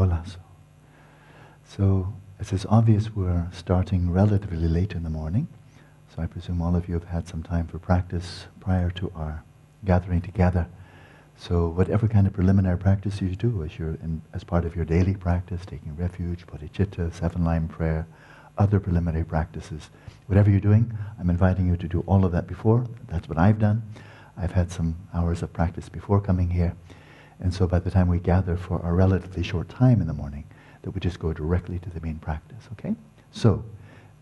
Hola. So, it is as obvious, we're starting relatively late in the morning. So I presume all of you have had some time for practice prior to our gathering together. So whatever kind of preliminary practice you do as, you're in, as part of your daily practice, taking refuge, bodhicitta, seven-line prayer, other preliminary practices, whatever you're doing, I'm inviting you to do all of that before. That's what I've done. I've had some hours of practice before coming here. And so by the time we gather for our relatively short time in the morning, that we just go directly to the main practice, okay? So,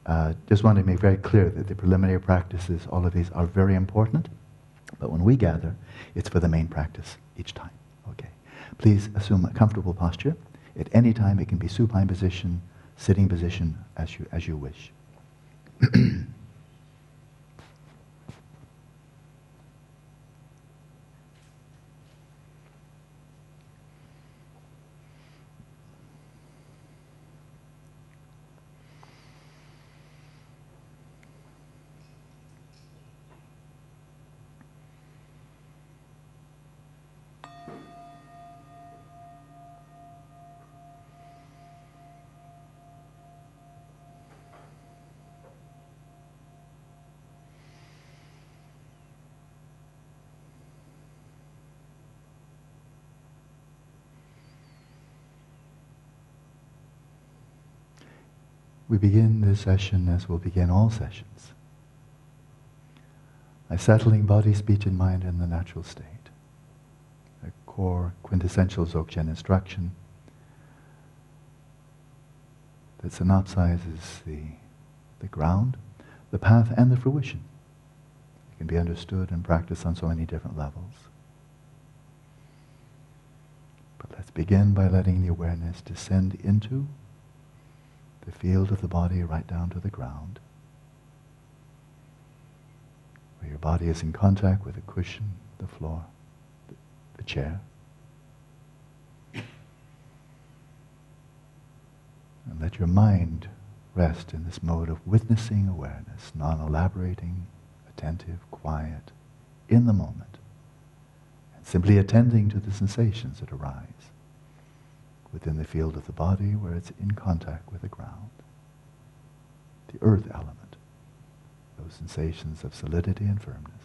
uh, just want to make very clear that the preliminary practices, all of these are very important. But when we gather, it's for the main practice each time. Okay. Please assume a comfortable posture. At any time, it can be supine position, sitting position, as you, as you wish. We begin this session as we'll begin all sessions. By settling body, speech, and mind in the natural state. A core, quintessential Dzogchen instruction that synopsizes the, the ground, the path, and the fruition. It can be understood and practiced on so many different levels. But let's begin by letting the awareness descend into the field of the body right down to the ground, where your body is in contact with the cushion, the floor, the, the chair. And let your mind rest in this mode of witnessing awareness, non-elaborating, attentive, quiet, in the moment, and simply attending to the sensations that arise within the field of the body where it's in contact with the ground. The earth element, those sensations of solidity and firmness.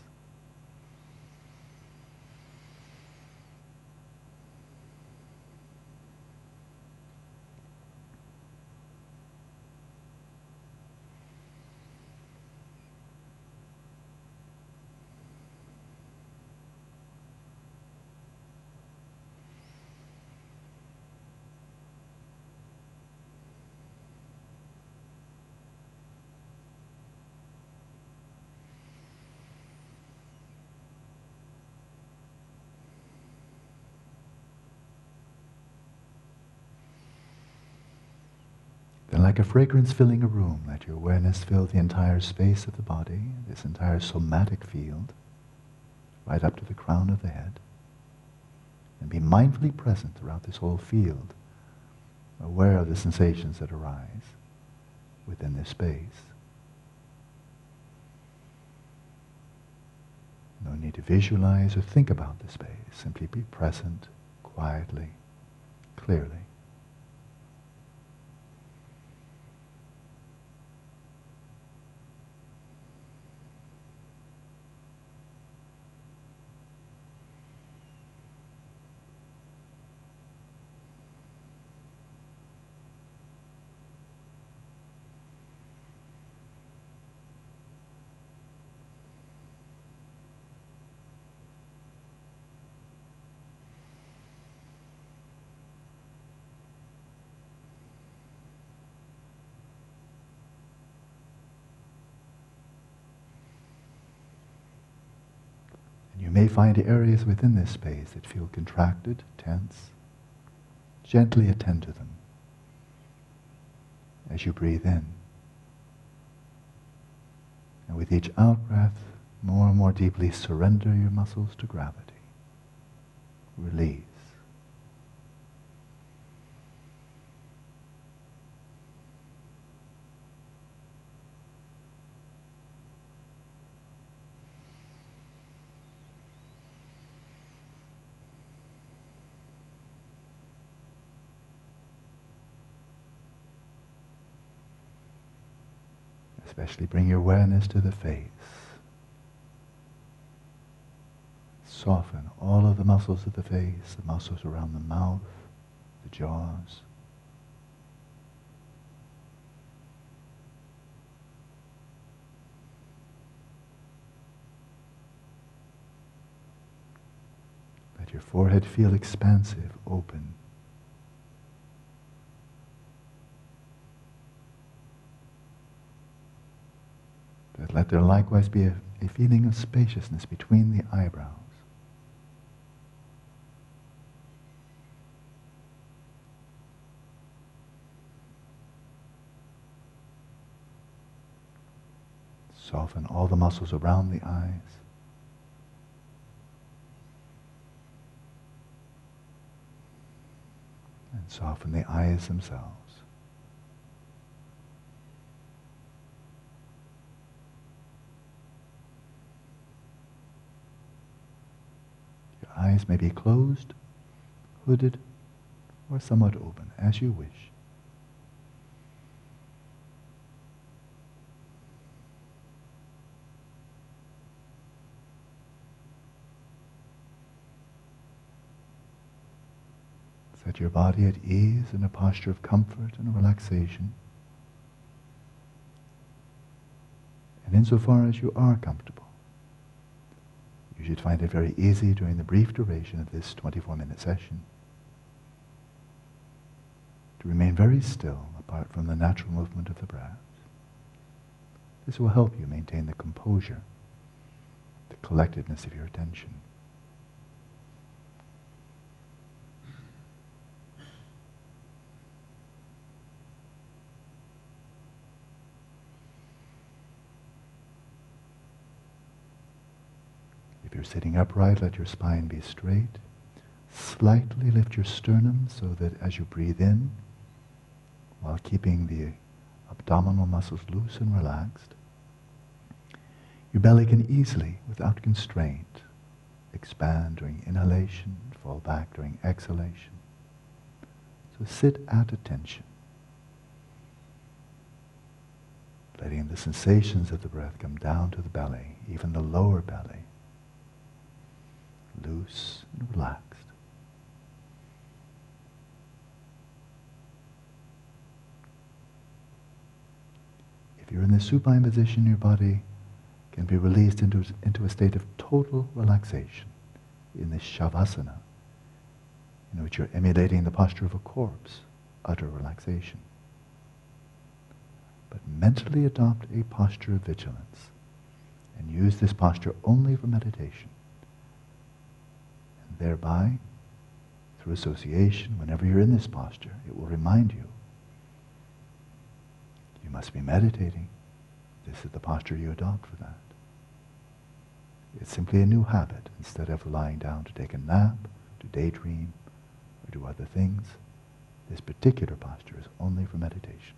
Like a fragrance filling a room, let your awareness fill the entire space of the body, this entire somatic field, right up to the crown of the head. And be mindfully present throughout this whole field, aware of the sensations that arise within this space. No need to visualize or think about the space. Simply be present quietly, clearly. May find areas within this space that feel contracted, tense. Gently attend to them as you breathe in. And with each out-breath, more and more deeply surrender your muscles to gravity. Release. Especially bring your awareness to the face. Soften all of the muscles of the face, the muscles around the mouth, the jaws. Let your forehead feel expansive, open. But let there likewise be a, a feeling of spaciousness between the eyebrows. Soften all the muscles around the eyes. And soften the eyes themselves. Your eyes may be closed, hooded, or somewhat open, as you wish. Set your body at ease in a posture of comfort and relaxation. And insofar as you are comfortable, you should find it very easy during the brief duration of this 24-minute session to remain very still apart from the natural movement of the breath. This will help you maintain the composure, the collectedness of your attention. If you're sitting upright, let your spine be straight. Slightly lift your sternum so that as you breathe in, while keeping the abdominal muscles loose and relaxed, your belly can easily, without constraint, expand during inhalation, fall back during exhalation. So sit at attention, letting the sensations of the breath come down to the belly, even the lower belly loose and relaxed. If you're in the supine position, your body can be released into, into a state of total relaxation in this shavasana, in which you're emulating the posture of a corpse, utter relaxation. But mentally adopt a posture of vigilance and use this posture only for meditation thereby, through association, whenever you're in this posture, it will remind you you must be meditating. This is the posture you adopt for that. It's simply a new habit. Instead of lying down to take a nap, to daydream, or do other things, this particular posture is only for meditation.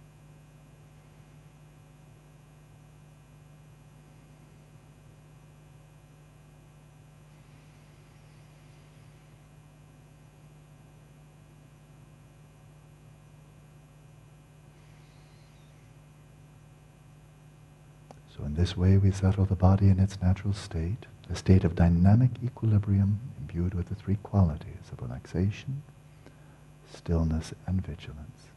So in this way we settle the body in its natural state, a state of dynamic equilibrium imbued with the three qualities of relaxation, stillness, and vigilance.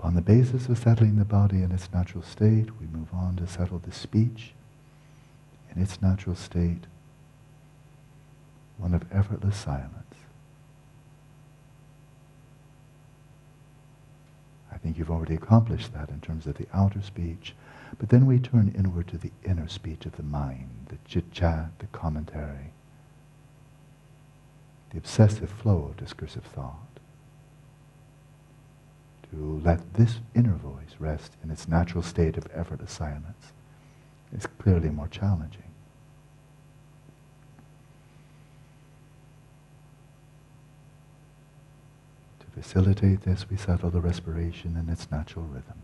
On the basis of settling the body in its natural state, we move on to settle the speech in its natural state, one of effortless silence. I think you've already accomplished that in terms of the outer speech, But then we turn inward to the inner speech of the mind, the chit-chat, the commentary, the obsessive flow of discursive thought. To let this inner voice rest in its natural state of effortless silence is clearly more challenging. To facilitate this, we settle the respiration in its natural rhythm.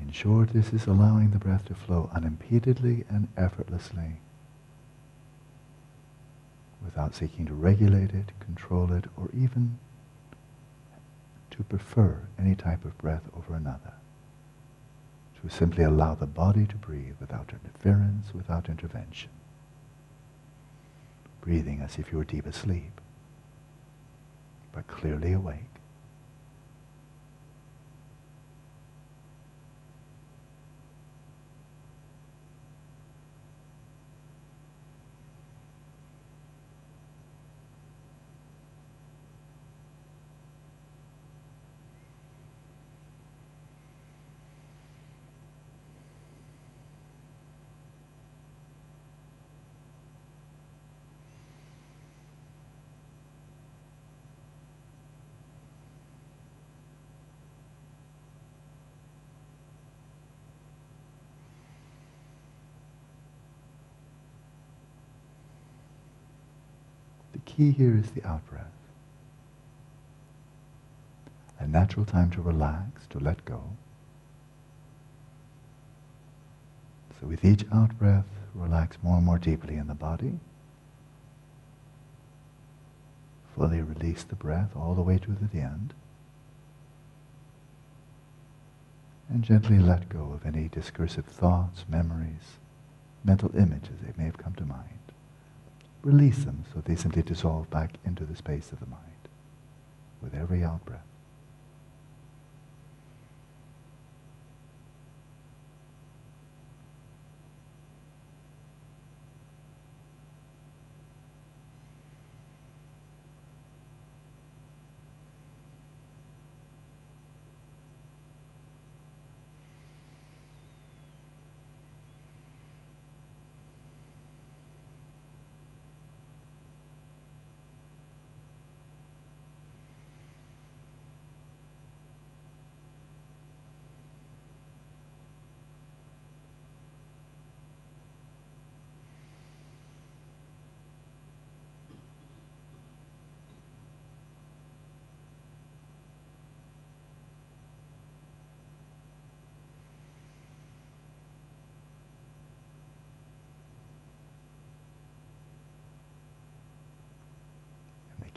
In short, this is allowing the breath to flow unimpededly and effortlessly without seeking to regulate it, control it, or even to prefer any type of breath over another. To simply allow the body to breathe without interference, without intervention. Breathing as if you were deep asleep, but clearly awake. Key here is the outbreath. A natural time to relax, to let go. So with each outbreath, relax more and more deeply in the body. Fully release the breath all the way to the end. And gently let go of any discursive thoughts, memories, mental images that may have come to mind release them so they simply dissolve back into the space of the mind with every out breath.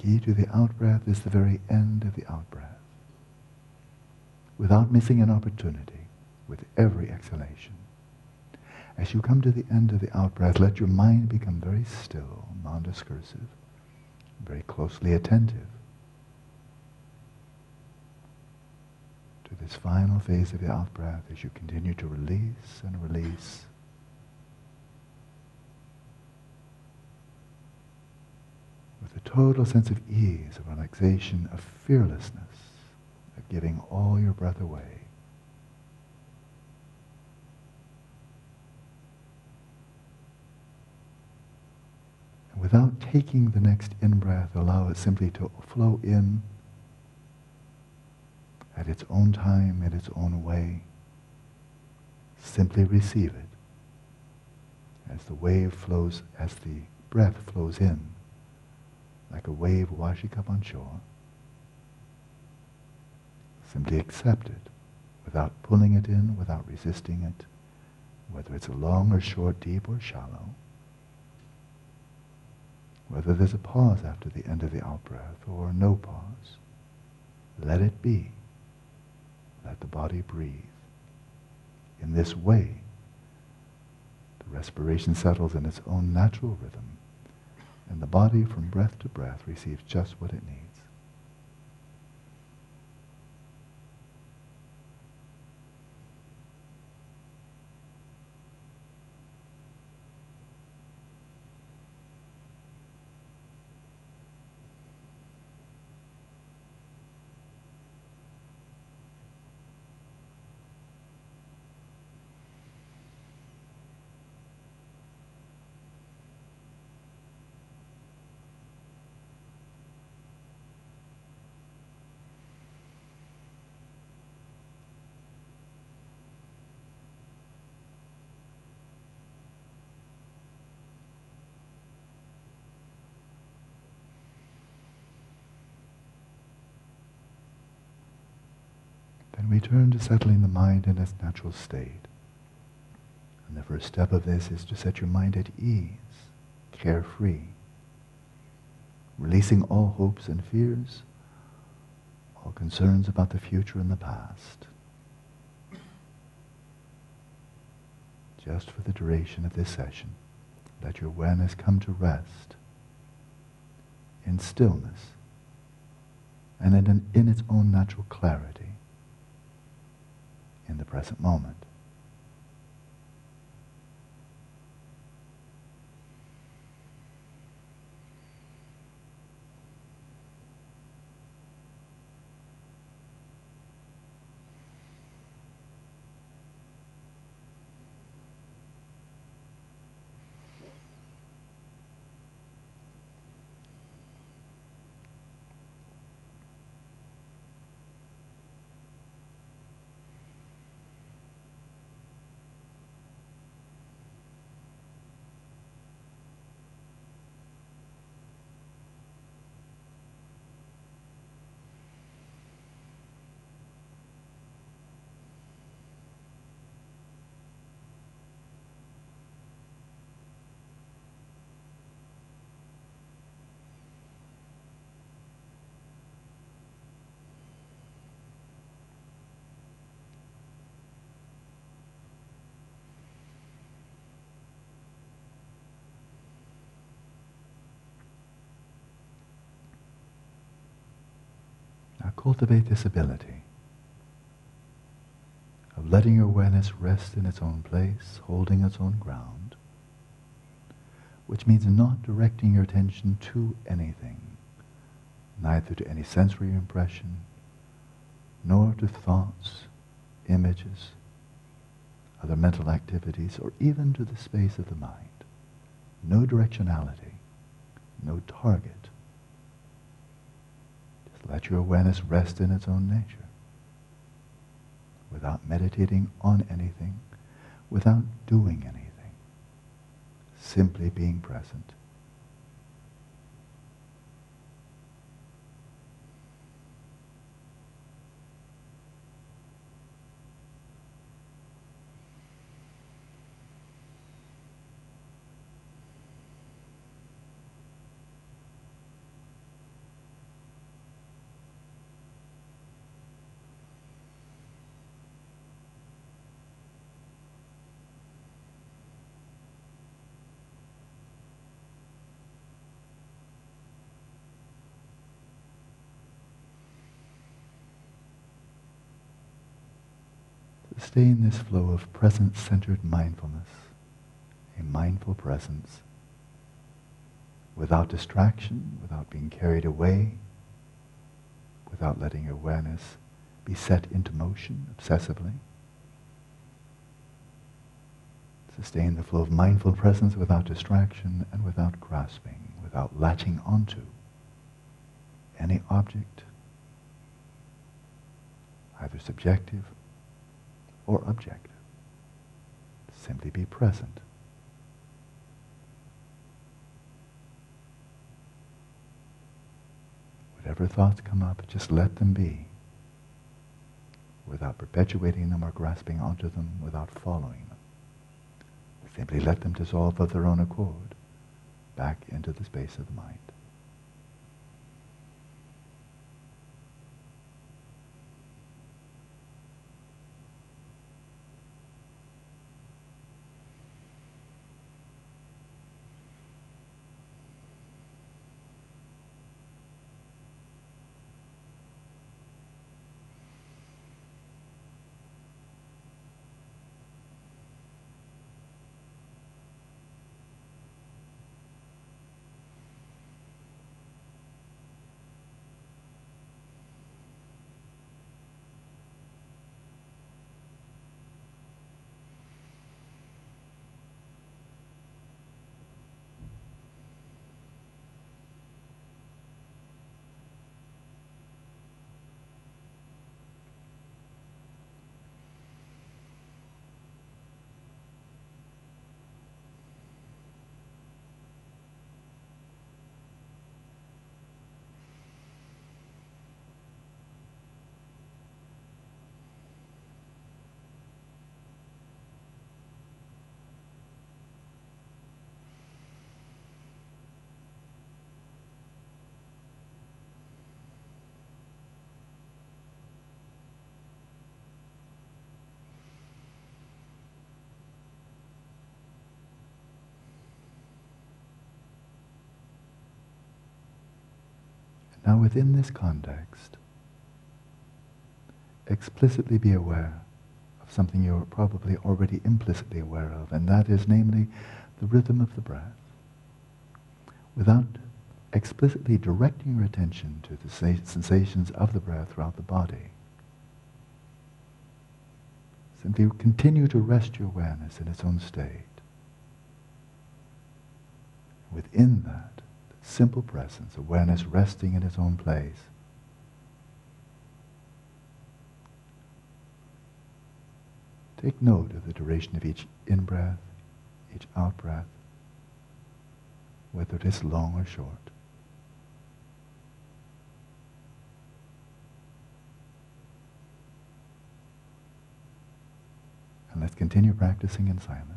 Key to the outbreath is the very end of the outbreath. Without missing an opportunity, with every exhalation. As you come to the end of the outbreath, let your mind become very still, non-discursive, very closely attentive to this final phase of the outbreath as you continue to release and release with a total sense of ease, of relaxation, of fearlessness, of giving all your breath away. And without taking the next in-breath, allow it simply to flow in at its own time, in its own way. Simply receive it as the wave flows, as the breath flows in like a wave washing up on shore. Simply accept it without pulling it in, without resisting it, whether it's long or short, deep or shallow, whether there's a pause after the end of the out-breath or no pause. Let it be. Let the body breathe. In this way, the respiration settles in its own natural rhythm and the body from breath to breath receives just what it needs. To settling the mind in its natural state. And the first step of this is to set your mind at ease, carefree, releasing all hopes and fears, all concerns about the future and the past. Just for the duration of this session, let your awareness come to rest in stillness and in, in its own natural clarity in the present moment. Cultivate this ability of letting your awareness rest in its own place, holding its own ground, which means not directing your attention to anything, neither to any sensory impression, nor to thoughts, images, other mental activities, or even to the space of the mind. No directionality, no target, let your awareness rest in its own nature without meditating on anything, without doing anything, simply being present. Stay in this flow of present-centered mindfulness, a mindful presence, without distraction, without being carried away, without letting awareness be set into motion obsessively. Sustain the flow of mindful presence without distraction and without grasping, without latching onto any object, either subjective or objective. Simply be present. Whatever thoughts come up, just let them be without perpetuating them or grasping onto them, without following them. Simply let them dissolve of their own accord back into the space of the mind. Now within this context, explicitly be aware of something you're probably already implicitly aware of, and that is namely the rhythm of the breath. Without explicitly directing your attention to the sensations of the breath throughout the body, simply continue to rest your awareness in its own state. Within that, simple presence, awareness resting in its own place, Take note of the duration of each in-breath, each out-breath, whether it is long or short. And let's continue practicing in silence.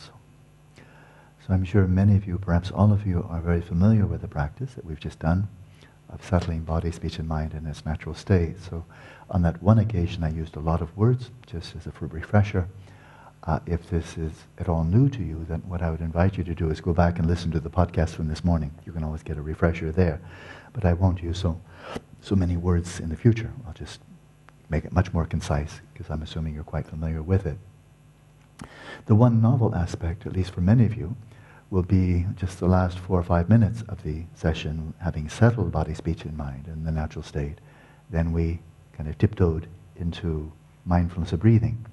So I'm sure many of you, perhaps all of you, are very familiar with the practice that we've just done of settling body, speech, and mind in its natural state. So on that one occasion, I used a lot of words, just as a refresher. Uh, if this is at all new to you, then what I would invite you to do is go back and listen to the podcast from this morning. You can always get a refresher there. But I won't use so, so many words in the future. I'll just make it much more concise, because I'm assuming you're quite familiar with it. The one novel aspect, at least for many of you, will be just the last four or five minutes of the session, having settled body, speech, and mind in the natural state. Then we kind of tiptoed into mindfulness of breathing.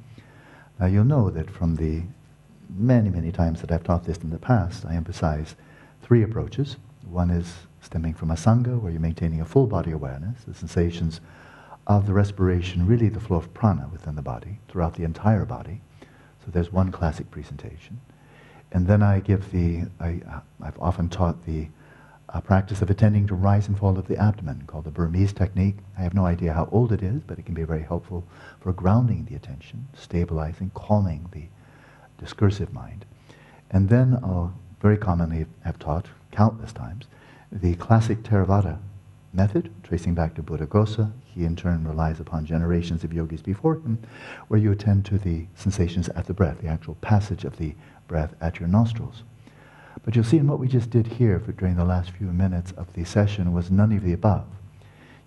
Now you'll know that from the many, many times that I've taught this in the past, I emphasize three approaches. One is stemming from Asanga, where you're maintaining a full body awareness, the sensations of the respiration, really the flow of prana within the body, throughout the entire body. There's one classic presentation. And then I give the, I, have often taught the uh, practice of attending to rise and fall of the abdomen, called the Burmese technique. I have no idea how old it is, but it can be very helpful for grounding the attention, stabilizing, calming the discursive mind. And then I'll very commonly have taught, countless times, the classic Theravada method, tracing back to Buddhaghosa. He in turn relies upon generations of yogis before him, where you attend to the sensations at the breath, the actual passage of the breath at your nostrils. But you'll see in what we just did here for, during the last few minutes of the session was none of the above.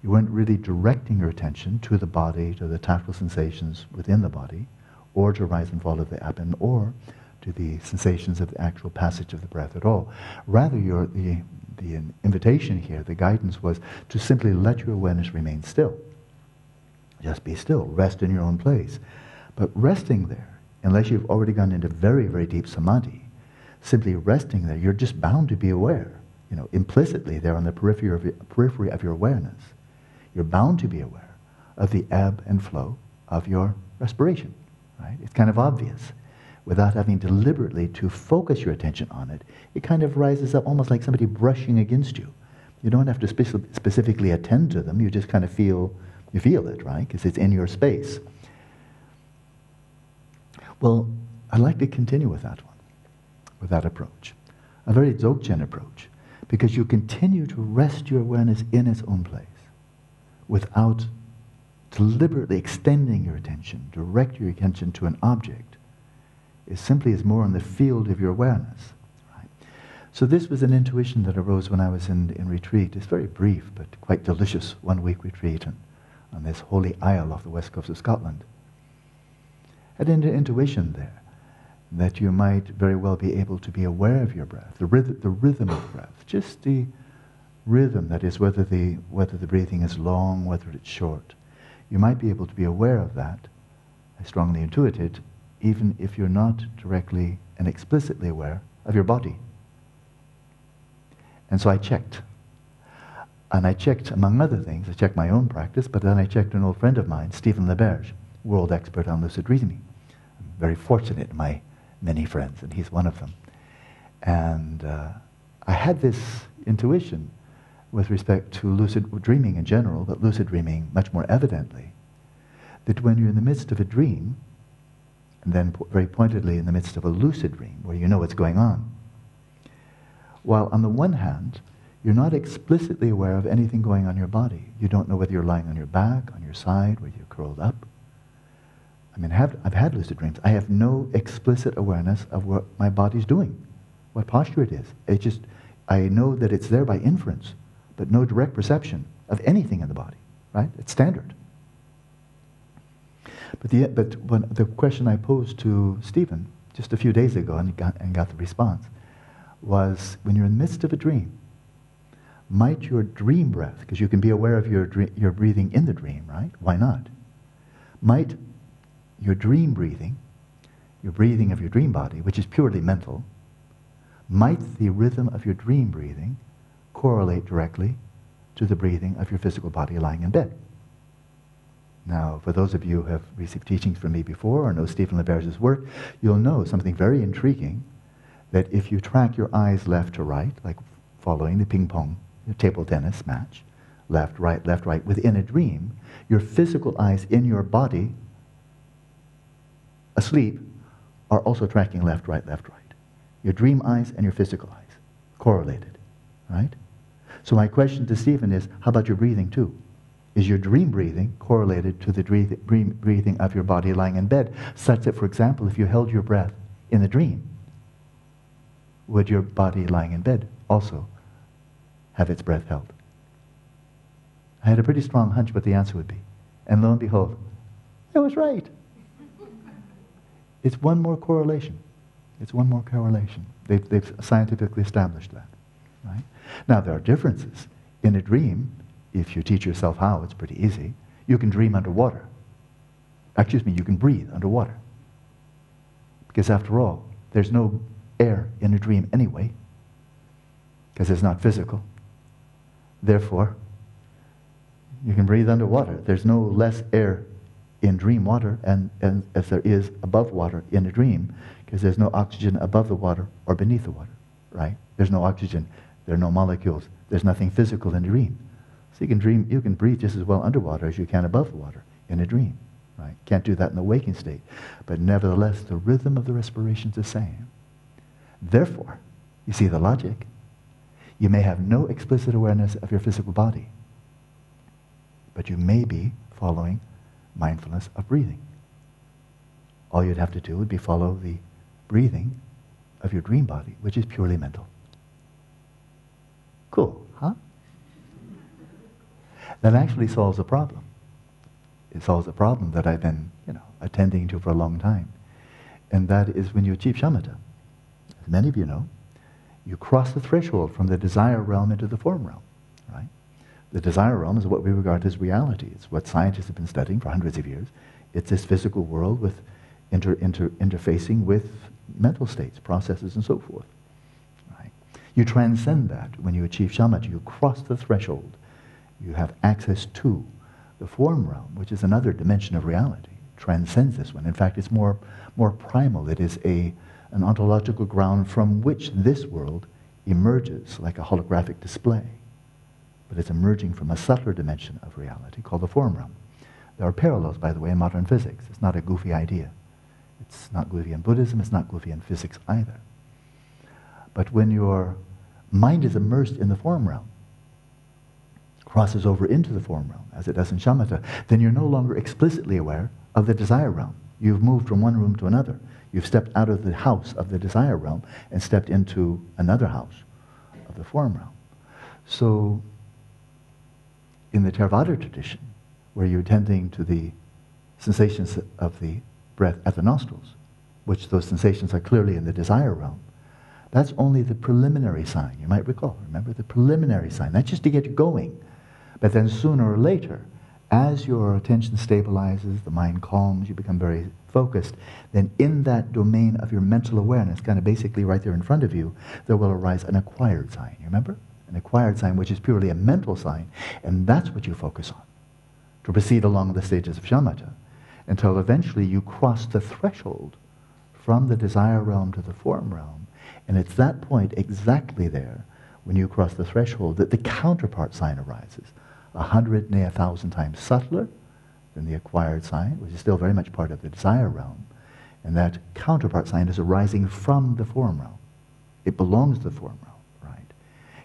You weren't really directing your attention to the body, to the tactile sensations within the body, or to rise and fall of the abdomen, or to the sensations of the actual passage of the breath at all. Rather, your, the, the invitation here, the guidance was to simply let your awareness remain still. Just be still. Rest in your own place. But resting there unless you've already gone into very, very deep samadhi, simply resting there, you're just bound to be aware, you know, implicitly there on the periphery of your, periphery of your awareness. You're bound to be aware of the ebb and flow of your respiration, right? It's kind of obvious. Without having deliberately to focus your attention on it, it kind of rises up almost like somebody brushing against you. You don't have to spe- specifically attend to them. You just kind of feel, you feel it, right? Because it's in your space. Well, I'd like to continue with that one, with that approach. A very Dzogchen approach, because you continue to rest your awareness in its own place without deliberately extending your attention, direct your attention to an object. It simply is more in the field of your awareness. Right? So this was an intuition that arose when I was in, in retreat. It's very brief, but quite delicious one-week retreat on, on this holy isle off the west coast of Scotland had an intuition there that you might very well be able to be aware of your breath, the, rhythm, the rhythm of breath, just the rhythm, that is, whether the, whether the breathing is long, whether it's short. You might be able to be aware of that, I strongly intuited, even if you're not directly and explicitly aware of your body. And so I checked. And I checked, among other things, I checked my own practice, but then I checked an old friend of mine, Stephen LaBerge world expert on lucid dreaming. I'm very fortunate in my many friends, and he's one of them. And uh, I had this intuition with respect to lucid dreaming in general, but lucid dreaming much more evidently, that when you're in the midst of a dream, and then very pointedly in the midst of a lucid dream, where you know what's going on, while on the one hand, you're not explicitly aware of anything going on your body. You don't know whether you're lying on your back, on your side, whether you're curled up, I mean, have, I've had lucid dreams. I have no explicit awareness of what my body's doing, what posture it is. It just, I know that it's there by inference, but no direct perception of anything in the body, right? It's standard. But the, but when the question I posed to Stephen just a few days ago and got, and got the response was when you're in the midst of a dream, might your dream breath, because you can be aware of your, your breathing in the dream, right? Why not? Might your dream breathing, your breathing of your dream body, which is purely mental, might the rhythm of your dream breathing correlate directly to the breathing of your physical body lying in bed? Now, for those of you who have received teachings from me before or know Stephen LaBerge's work, you'll know something very intriguing that if you track your eyes left to right, like following the ping pong table tennis match, left, right, left, right, within a dream, your physical eyes in your body asleep are also tracking left, right, left, right. Your dream eyes and your physical eyes, correlated, right? So my question to Stephen is, how about your breathing too? Is your dream breathing correlated to the breathing of your body lying in bed? Such that, for example, if you held your breath in the dream, would your body lying in bed also have its breath held? I had a pretty strong hunch what the answer would be. And lo and behold, I was right. It's one more correlation. It's one more correlation. They've, they've scientifically established that. Right? Now, there are differences. In a dream, if you teach yourself how, it's pretty easy. You can dream underwater. Excuse me, you can breathe underwater. Because after all, there's no air in a dream anyway, because it's not physical. Therefore, you can breathe underwater. There's no less air in dream water and, and as there is above water in a dream, because there's no oxygen above the water or beneath the water, right? There's no oxygen. There are no molecules. There's nothing physical in a dream. So you can dream, you can breathe just as well underwater as you can above the water in a dream, right? Can't do that in the waking state. But nevertheless, the rhythm of the respiration is the same. Therefore, you see the logic. You may have no explicit awareness of your physical body, but you may be following mindfulness of breathing. All you'd have to do would be follow the breathing of your dream body, which is purely mental. Cool, huh? That actually solves a problem. It solves a problem that I've been, you know, attending to for a long time. And that is when you achieve shamatha. As many of you know, you cross the threshold from the desire realm into the form realm, right? The desire realm is what we regard as reality. It's what scientists have been studying for hundreds of years. It's this physical world with inter, inter, interfacing with mental states, processes, and so forth. Right? You transcend that when you achieve shamatha. You cross the threshold. You have access to the form realm, which is another dimension of reality. Transcends this one. In fact, it's more, more primal. It is a, an ontological ground from which this world emerges like a holographic display but it's emerging from a subtler dimension of reality called the form realm. There are parallels, by the way, in modern physics. It's not a goofy idea. It's not goofy in Buddhism, it's not goofy in physics either. But when your mind is immersed in the form realm, crosses over into the form realm, as it does in shamatha, then you're no longer explicitly aware of the desire realm. You've moved from one room to another. You've stepped out of the house of the desire realm and stepped into another house of the form realm. So in the Theravada tradition, where you're tending to the sensations of the breath at the nostrils, which those sensations are clearly in the desire realm, that's only the preliminary sign. You might recall, remember the preliminary sign. That's just to get you going. But then sooner or later, as your attention stabilizes, the mind calms, you become very focused, then in that domain of your mental awareness, kind of basically right there in front of you, there will arise an acquired sign. You remember? an acquired sign, which is purely a mental sign, and that's what you focus on to proceed along the stages of shamatha until eventually you cross the threshold from the desire realm to the form realm. And it's that point exactly there, when you cross the threshold, that the counterpart sign arises. A hundred, nay, a thousand times subtler than the acquired sign, which is still very much part of the desire realm. And that counterpart sign is arising from the form realm. It belongs to the form realm. Right?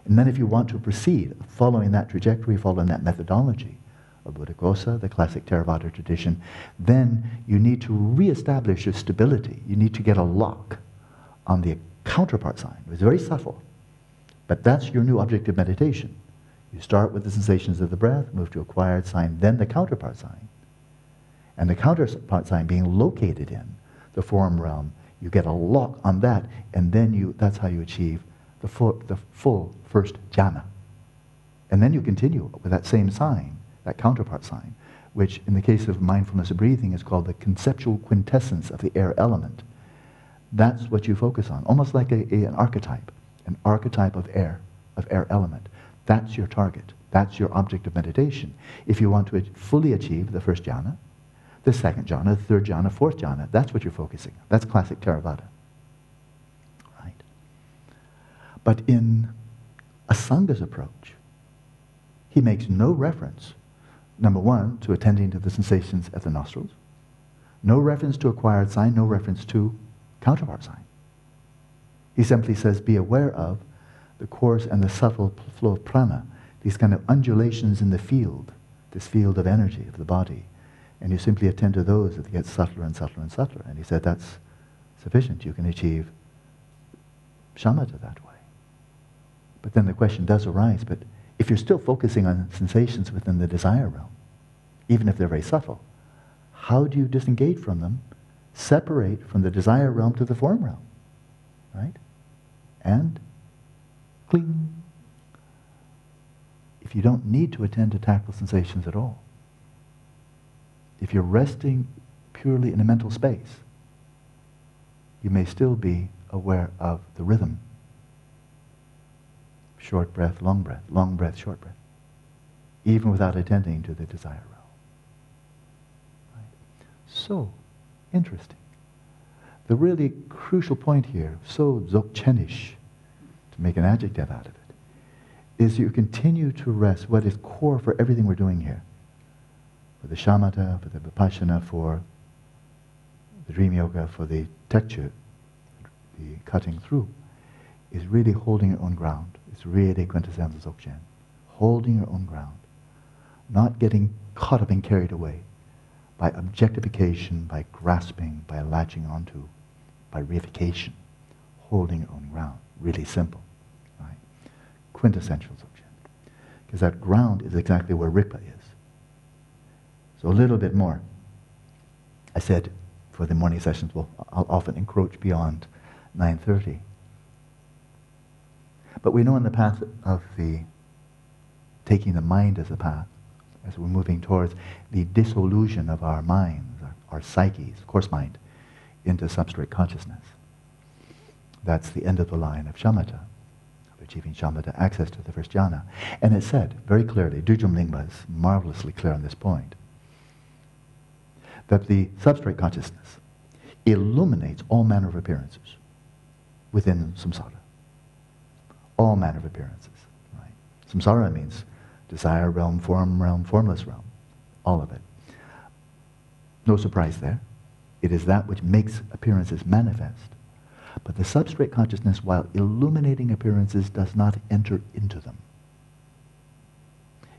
And then if you want to proceed following that trajectory, following that methodology of Buddhaghosa, the classic Theravada tradition, then you need to reestablish your stability. You need to get a lock on the counterpart sign. It's very subtle, but that's your new object of meditation. You start with the sensations of the breath, move to acquired sign, then the counterpart sign. And the counterpart sign being located in the form realm, you get a lock on that, and then you, that's how you achieve the full, the full first jhana. And then you continue with that same sign, that counterpart sign, which in the case of mindfulness of breathing is called the conceptual quintessence of the air element. That's what you focus on, almost like a, a, an archetype, an archetype of air, of air element. That's your target. That's your object of meditation. If you want to fully achieve the first jhana, the second jhana, the third jhana, fourth jhana, that's what you're focusing on. That's classic Theravada. Right? But in Asanga's approach. He makes no reference, number one, to attending to the sensations at the nostrils, no reference to acquired sign, no reference to counterpart sign. He simply says, be aware of the coarse and the subtle flow of prana, these kind of undulations in the field, this field of energy of the body. And you simply attend to those that get subtler and subtler and subtler. And he said that's sufficient. You can achieve shamatha that way. But then the question does arise, but if you're still focusing on sensations within the desire realm, even if they're very subtle, how do you disengage from them, separate from the desire realm to the form realm? Right? And cling. If you don't need to attend to tactile sensations at all, if you're resting purely in a mental space, you may still be aware of the rhythm. Short breath, long breath, long breath, short breath, even without attending to the desire realm. Right? So, interesting. The really crucial point here, so dzogchenish, to make an adjective out of it, is you continue to rest what is core for everything we're doing here. For the shamatha, for the vipassana, for the dream yoga, for the tekchu, the cutting through, is really holding your own ground. It's really quintessential Dzogchen. Holding your own ground. Not getting caught up and carried away by objectification, by grasping, by latching onto, by reification. Holding your own ground. Really simple. Quintessential Dzogchen. Because that ground is exactly where Rigpa is. So a little bit more. I said for the morning sessions, well, I'll often encroach beyond 9.30. But we know in the path of the taking the mind as a path, as we're moving towards the dissolution of our minds, our, our psyches, coarse mind, into substrate consciousness. That's the end of the line of shamatha, achieving shamatha, access to the first jhana. And it said very clearly, Dudjom Lingpa is marvelously clear on this point, that the substrate consciousness illuminates all manner of appearances within samsara. All manner of appearances. Right? Samsara means desire realm, form realm, formless realm. All of it. No surprise there. It is that which makes appearances manifest. But the substrate consciousness, while illuminating appearances, does not enter into them.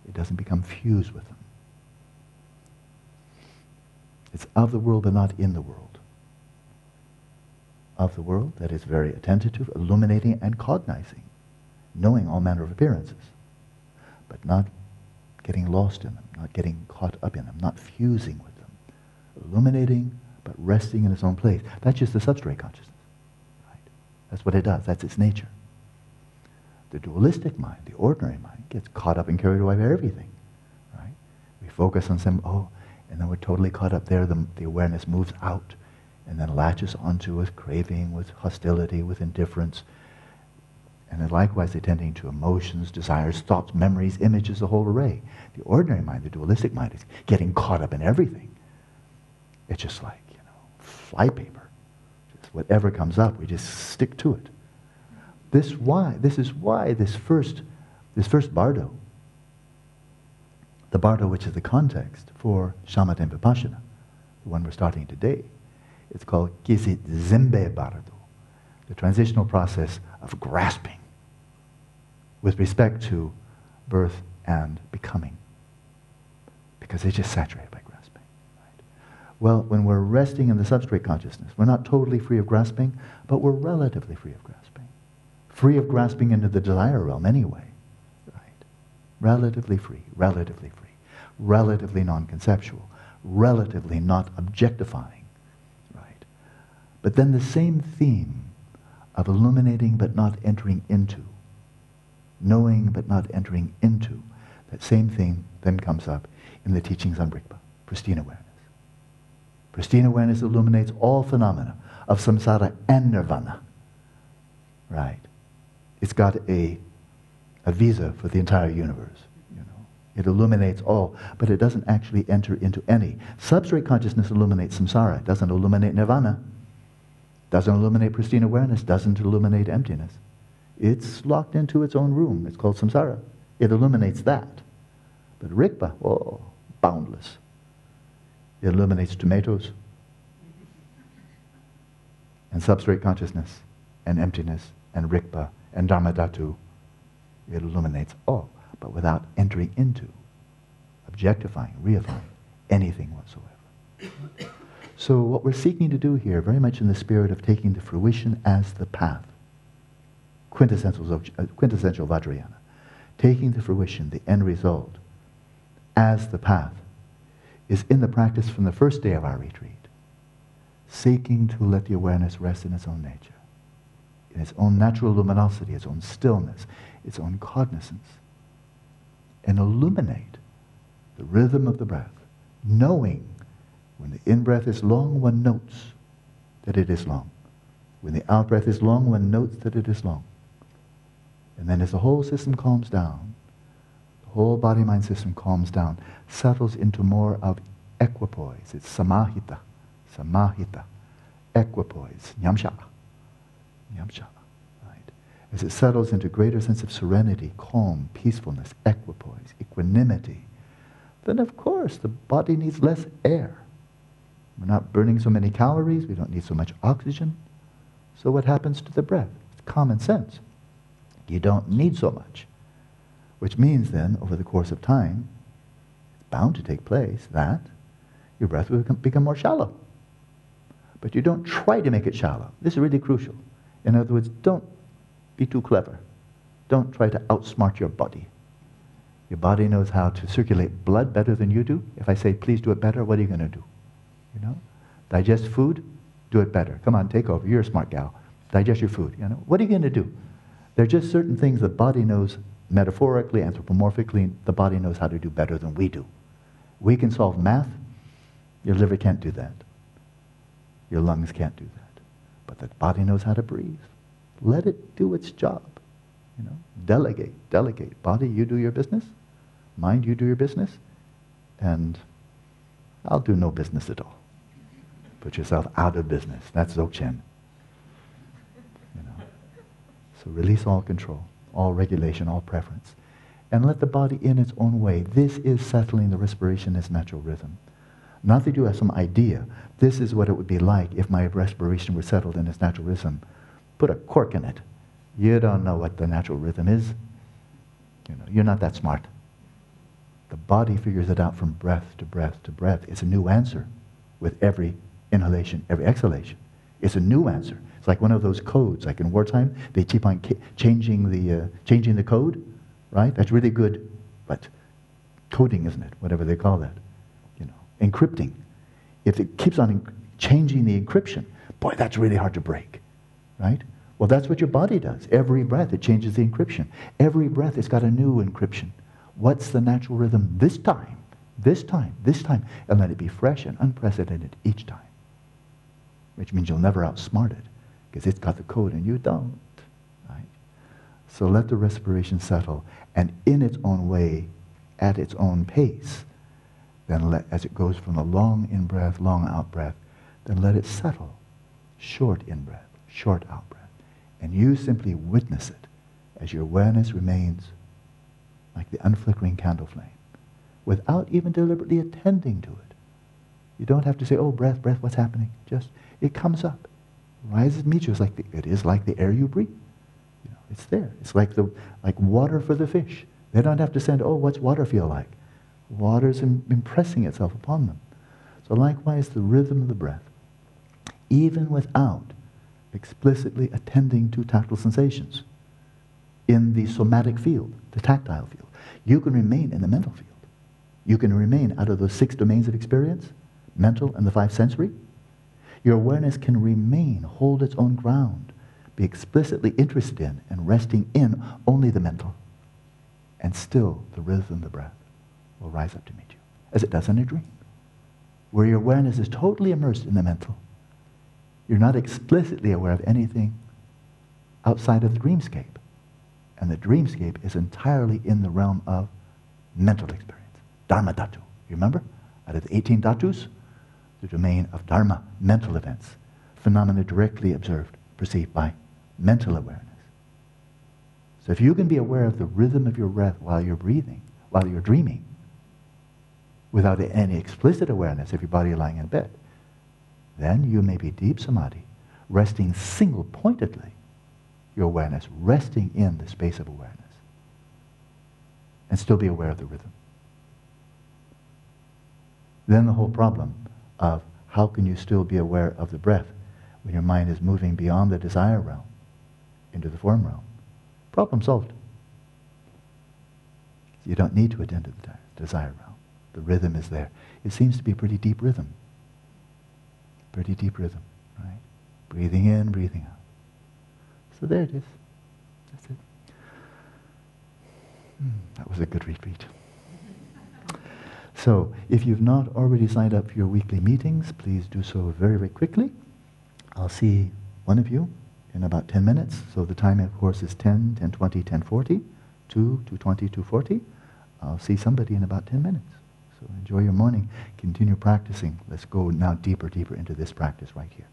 It doesn't become fused with them. It's of the world but not in the world of the world that is very attentive, illuminating, and cognizing, knowing all manner of appearances, but not getting lost in them, not getting caught up in them, not fusing with them, illuminating, but resting in its own place. That's just the substrate consciousness. That's what it does. That's its nature. The dualistic mind, the ordinary mind, gets caught up and carried away by everything. Right? We focus on some, oh, and then we're totally caught up there. The, the awareness moves out and then latches onto with craving, with hostility, with indifference. And then likewise attending to emotions, desires, thoughts, memories, images, the whole array. The ordinary mind, the dualistic mind, is getting caught up in everything. It's just like, you know, flypaper. Whatever comes up, we just stick to it. This why, this is why this first, this first bardo, the bardo which is the context for shamatha vipassana, the one we're starting today, it's called Kisit Zembe Bardo, the transitional process of grasping with respect to birth and becoming. Because it's just saturated by? Well, when we're resting in the substrate consciousness, we're not totally free of grasping, but we're relatively free of grasping. Free of grasping into the desire realm anyway. Right? Relatively free, relatively free, relatively non-conceptual, relatively not objectifying Right? but then the same theme of illuminating but not entering into, knowing but not entering into, that same thing then comes up in the teachings on Rigpa, pristine awareness. Pristine awareness illuminates all phenomena of samsara and nirvana. Right. It's got a, a visa for the entire universe. You know. It illuminates all, but it doesn't actually enter into any. Substrate consciousness illuminates samsara. It doesn't illuminate nirvana doesn't illuminate pristine awareness, doesn't illuminate emptiness. It's locked into its own room. It's called samsara. It illuminates that. But Rigpa, oh, boundless. It illuminates tomatoes and substrate consciousness and emptiness and Rigpa and Dharmadhatu It illuminates all, but without entering into, objectifying, reifying anything whatsoever. So what we're seeking to do here, very much in the spirit of taking the fruition as the path, quintessential, uh, quintessential Vajrayana, taking the fruition, the end result, as the path, is in the practice from the first day of our retreat, seeking to let the awareness rest in its own nature, in its own natural luminosity, its own stillness, its own cognizance, and illuminate the rhythm of the breath, knowing when the in-breath is long, one notes that it is long. When the out-breath is long, one notes that it is long. And then as the whole system calms down, whole body-mind system calms down, settles into more of equipoise. It's samahita, samahita, equipoise, nyamsha, nyamsha, right? As it settles into greater sense of serenity, calm, peacefulness, equipoise, equanimity, then of course the body needs less air. We're not burning so many calories, we don't need so much oxygen. So what happens to the breath? It's common sense. You don't need so much. Which means then, over the course of time, it's bound to take place that your breath will become more shallow. But you don't try to make it shallow. This is really crucial. In other words, don't be too clever. Don't try to outsmart your body. Your body knows how to circulate blood better than you do. If I say, please do it better, what are you going to do? You know? Digest food, do it better. Come on, take over. You're a smart gal. Digest your food. You know? What are you going to do? There are just certain things the body knows metaphorically, anthropomorphically, the body knows how to do better than we do. We can solve math. Your liver can't do that. Your lungs can't do that. But the body knows how to breathe. Let it do its job. You know, delegate, delegate. Body, you do your business. Mind, you do your business. And I'll do no business at all. Put yourself out of business. That's Dzogchen. You know. So release all control, all regulation, all preference. And let the body in its own way. This is settling the respiration as natural rhythm. Not that you have some idea. This is what it would be like if my respiration were settled in its natural rhythm. Put a cork in it. You don't know what the natural rhythm is. You know, you're not that smart. The body figures it out from breath to breath to breath. It's a new answer with every inhalation, every exhalation. It's a new answer. It's like one of those codes. Like in wartime, they keep on ca- changing the uh, changing the code, right? That's really good, but coding, isn't it? Whatever they call that, you know, encrypting. If it keeps on changing the encryption, boy, that's really hard to break, right? Well, that's what your body does. Every breath, it changes the encryption. Every breath, it's got a new encryption. What's the natural rhythm this time? This time, this time. And let it be fresh and unprecedented each time. Which means you'll never outsmart it because it's got the code and you don't. Right? So let the respiration settle and in its own way, at its own pace, then let, as it goes from the long in breath, long out breath, then let it settle. Short in breath, short out breath. And you simply witness it as your awareness remains like the unflickering candle flame, without even deliberately attending to it. You don't have to say, oh, breath, breath, what's happening? Just, it comes up, rises, meets you. It's like the, it is like the air you breathe. You know, it's there. It's like, the, like water for the fish. They don't have to send, oh, what's water feel like? Water's Im- impressing itself upon them. So likewise, the rhythm of the breath, even without explicitly attending to tactile sensations in the somatic field, the tactile field you can remain in the mental field. You can remain out of those six domains of experience, mental and the five sensory. Your awareness can remain, hold its own ground, be explicitly interested in and resting in only the mental. And still the rhythm of the breath will rise up to meet you, as it does in a dream, where your awareness is totally immersed in the mental. You're not explicitly aware of anything outside of the dreamscape. And the dreamscape is entirely in the realm of mental experience. Dharma dhatu. You remember? Out of the 18 dhatus, the domain of dharma, mental events, phenomena directly observed, perceived by mental awareness. So if you can be aware of the rhythm of your breath while you're breathing, while you're dreaming, without any explicit awareness of your body lying in bed, then you may be deep samadhi, resting single-pointedly your awareness, resting in the space of awareness. and still be aware of the rhythm. Then the whole problem of how can you still be aware of the breath when your mind is moving beyond the desire realm into the form realm? Problem solved. You don't need to attend to the desire realm. The rhythm is there. It seems to be a pretty deep rhythm. Pretty deep rhythm, right? Breathing in, breathing out. So there it is. That's it. Hmm, that was a good retreat. So, if you've not already signed up for your weekly meetings, please do so very, very quickly. I'll see one of you in about 10 minutes. So the time, of course, is 10, 10, 20, 10, 40, 2, 220, 240. I'll see somebody in about 10 minutes. So enjoy your morning. Continue practicing. Let's go now deeper, deeper into this practice right here.